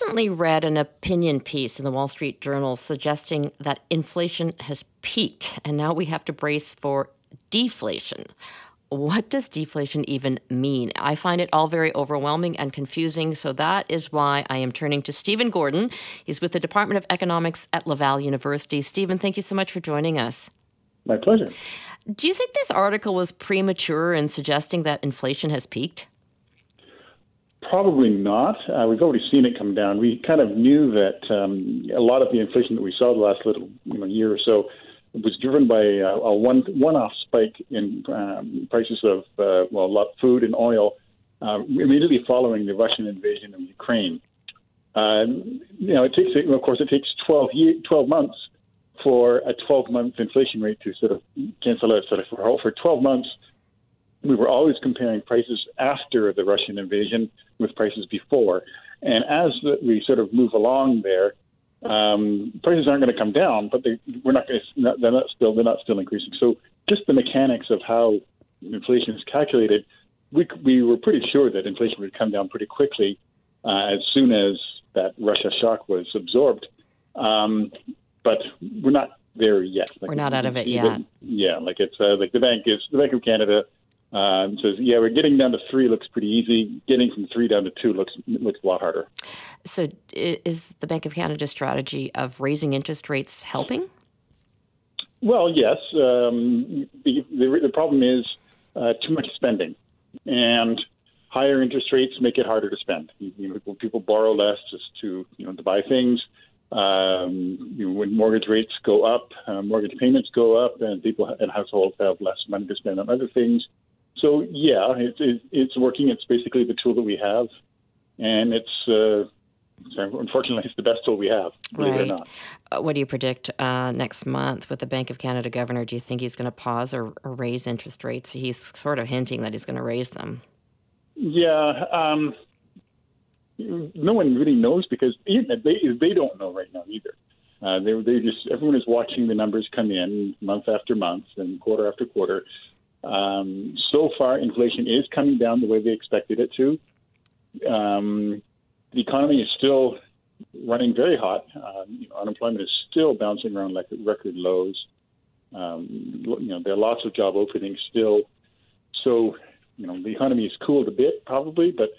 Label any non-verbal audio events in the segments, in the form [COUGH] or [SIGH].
recently read an opinion piece in the Wall Street Journal suggesting that inflation has peaked and now we have to brace for deflation. What does deflation even mean? I find it all very overwhelming and confusing, so that is why I am turning to Stephen Gordon. He's with the Department of Economics at Laval University. Stephen, thank you so much for joining us. My pleasure. Do you think this article was premature in suggesting that inflation has peaked? Probably not. Uh, we've already seen it come down. We kind of knew that um, a lot of the inflation that we saw the last little you know, year or so was driven by a, a one one-off spike in um, prices of uh, well, food and oil uh, immediately following the Russian invasion of Ukraine. Uh, you know, it takes of course it takes 12, year, 12 months for a 12-month inflation rate to sort of cancel out. Sort of for, for 12 months, we were always comparing prices after the Russian invasion with prices before, and as the, we sort of move along there um, prices aren't going to come down, but they, we're not going to, they're not still they're not still increasing. So just the mechanics of how inflation is calculated, we we were pretty sure that inflation would come down pretty quickly uh, as soon as that Russia shock was absorbed. Um, but we're not there yet. Like, we're not out of it yet. Yeah, like it's uh, like the bank is the Bank of Canada um, says, yeah, we're getting down to three looks pretty easy. Getting from three down to two looks looks a lot harder. So, is the Bank of Canada strategy of raising interest rates helping? Well, yes. Um, the, the, the, problem is uh, too much spending, and higher interest rates make it harder to spend. You know, people borrow less just to you know to buy things. Um, you know, when mortgage rates go up, uh, mortgage payments go up, and people and households have less money to spend on other things. So yeah, it's it, it's working. It's basically the tool that we have, and it's. Uh, unfortunately, it's the best tool we have. Right. Uh, what do you predict uh, next month with the Bank of Canada governor? Do you think he's going to pause or, or, raise interest rates? He's sort of hinting that he's going to raise them. Yeah. Um, no one really knows because they they don't know right now either. Uh, they they just everyone is watching the numbers come in month after month and quarter after quarter, um, so far, inflation is coming down the way they expected it to. Um, the economy is still running very hot. Uh, you know, unemployment is still bouncing around like record lows. Um, you know, there are lots of job openings still. So, you know, the economy is cooled a bit probably, but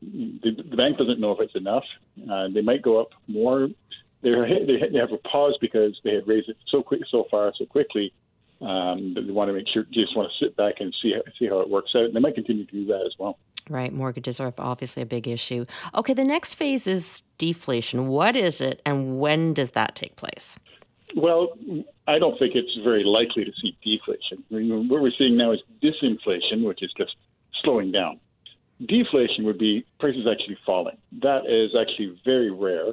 the, the bank doesn't know if it's enough. Uh, they might go up more. They're, they have a pause because they had raised it so quick, so far, so quickly um, they want to make sure, just want to sit back and see how, see how it works out. And they might continue to do that as well. Right. Mortgages are obviously a big issue. Okay, the next phase is deflation. What is it and when does that take place? Well, I don't think it's very likely to see deflation. I mean, what we're seeing now is disinflation, which is just slowing down. Deflation would be prices actually falling. That is actually very rare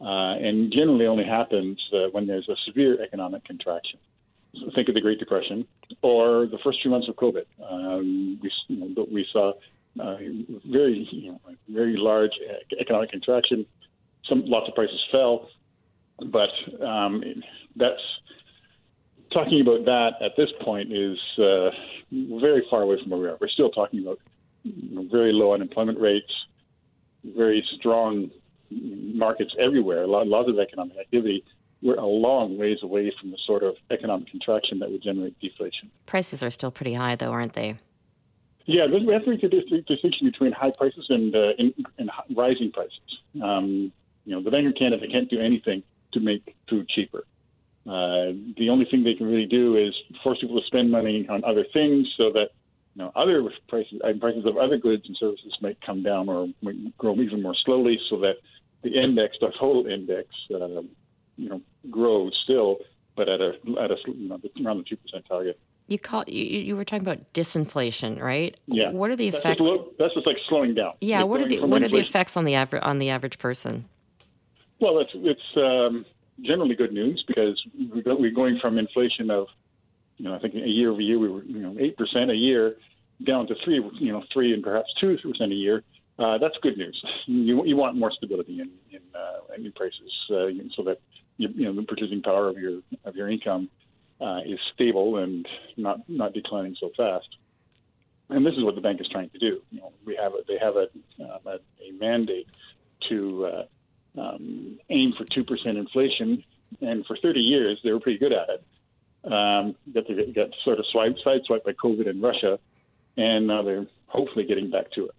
uh, and generally only happens uh, when there's a severe economic contraction think of the Great Depression or the first few months of COVID. Um, we, you know, we saw uh, very, you know, very large economic contraction. Some lots of prices fell, but um, that's talking about that at this point is uh, very far away from where we are. We're still talking about very low unemployment rates, very strong markets everywhere, lots of economic activity we're a long ways away from the sort of economic contraction that would generate deflation. Prices are still pretty high, though, aren't they? Yeah, we have to make a distinction between high prices and, uh, and, and rising prices. Um, you know, the Bank of Canada can't do anything to make food cheaper. Uh, the only thing they can really do is force people to spend money on other things so that you know other prices prices of other goods and services might come down or might grow even more slowly, so that the index, the total index, uh, you know grow still, but at a at a you know around the two percent target. You call you, you were talking about disinflation, right? Yeah. What are the that's effects? Just that's just like slowing down. Yeah. Like what are the what inflation. are the effects on the average on the average person? Well, it's it's um, generally good news because we're going from inflation of, you know, I think a year over year we were you know eight percent a year down to three, you know, three and perhaps two percent a year. Uh, that's good news. You, you want more stability in in, uh, in prices uh, so that you, you know the purchasing power of your of your income uh, is stable and not not declining so fast. And this is what the bank is trying to do. You know, we have a, they have a, um, a, a mandate to uh, um, aim for two percent inflation, and for 30 years they were pretty good at it. Um, got, to, got sort of swiped, sideswiped by COVID and Russia, and now they're hopefully getting back to it.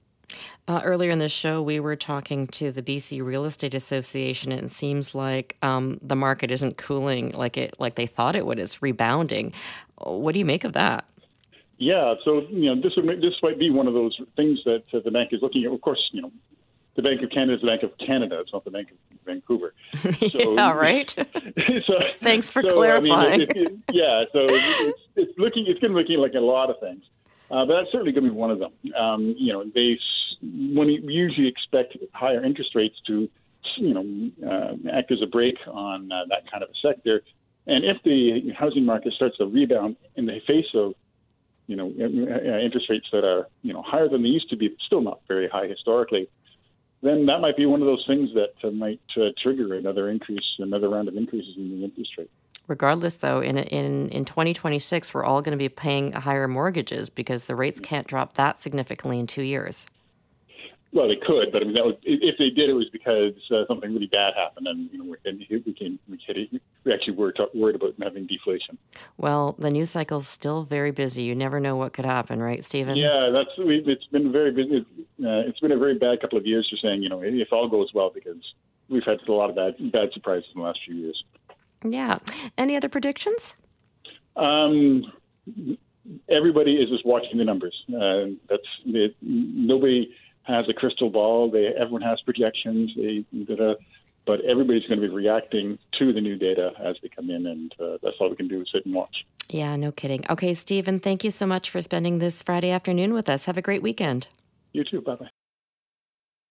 Uh, earlier in the show, we were talking to the BC Real Estate Association, and it seems like um, the market isn't cooling like it like they thought it would. It's rebounding. What do you make of that? Yeah, so you know this would this might be one of those things that uh, the bank is looking at. Of course, you know the Bank of Canada is the Bank of Canada. It's not the Bank of Vancouver. [LAUGHS] So, yeah, right. [LAUGHS] so, Thanks for so, clarifying. I mean, it, it, yeah, so it's, it's looking it's going to be looking like a lot of things. Uh, but that's certainly going to be one of them. Um, you know, they when you usually expect higher interest rates to, you know, uh, act as a brake on uh, that kind of a sector, and if the housing market starts to rebound in the face of, you know, uh, interest rates that are you know higher than they used to be, still not very high historically, then that might be one of those things that uh, might uh, trigger another increase, another round of increases in the interest rate. Regardless, though, in in in 2026, we're all going to be paying higher mortgages because the rates can't drop that significantly in two years. Well, they could, but I mean, that was, if they did, it was because uh, something really bad happened, and you know, and we can we, we actually were talk, worried about having deflation. Well, the news cycle's still very busy. You never know what could happen, right, Stephen? Yeah, that's it's been very busy. Uh, it's been a very bad couple of years. You're saying, you know, if all goes well, because we've had a lot of bad bad surprises in the last few years. Yeah. Any other predictions? Um, everybody is just watching the numbers. Uh, that's it, nobody has a crystal ball. They everyone has projections. They, but everybody's going to be reacting to the new data as they come in, and uh, that's all we can do is sit and watch. Yeah, no kidding. Okay, Stephen, thank you so much for spending this Friday afternoon with us. Have a great weekend. You too. Bye bye.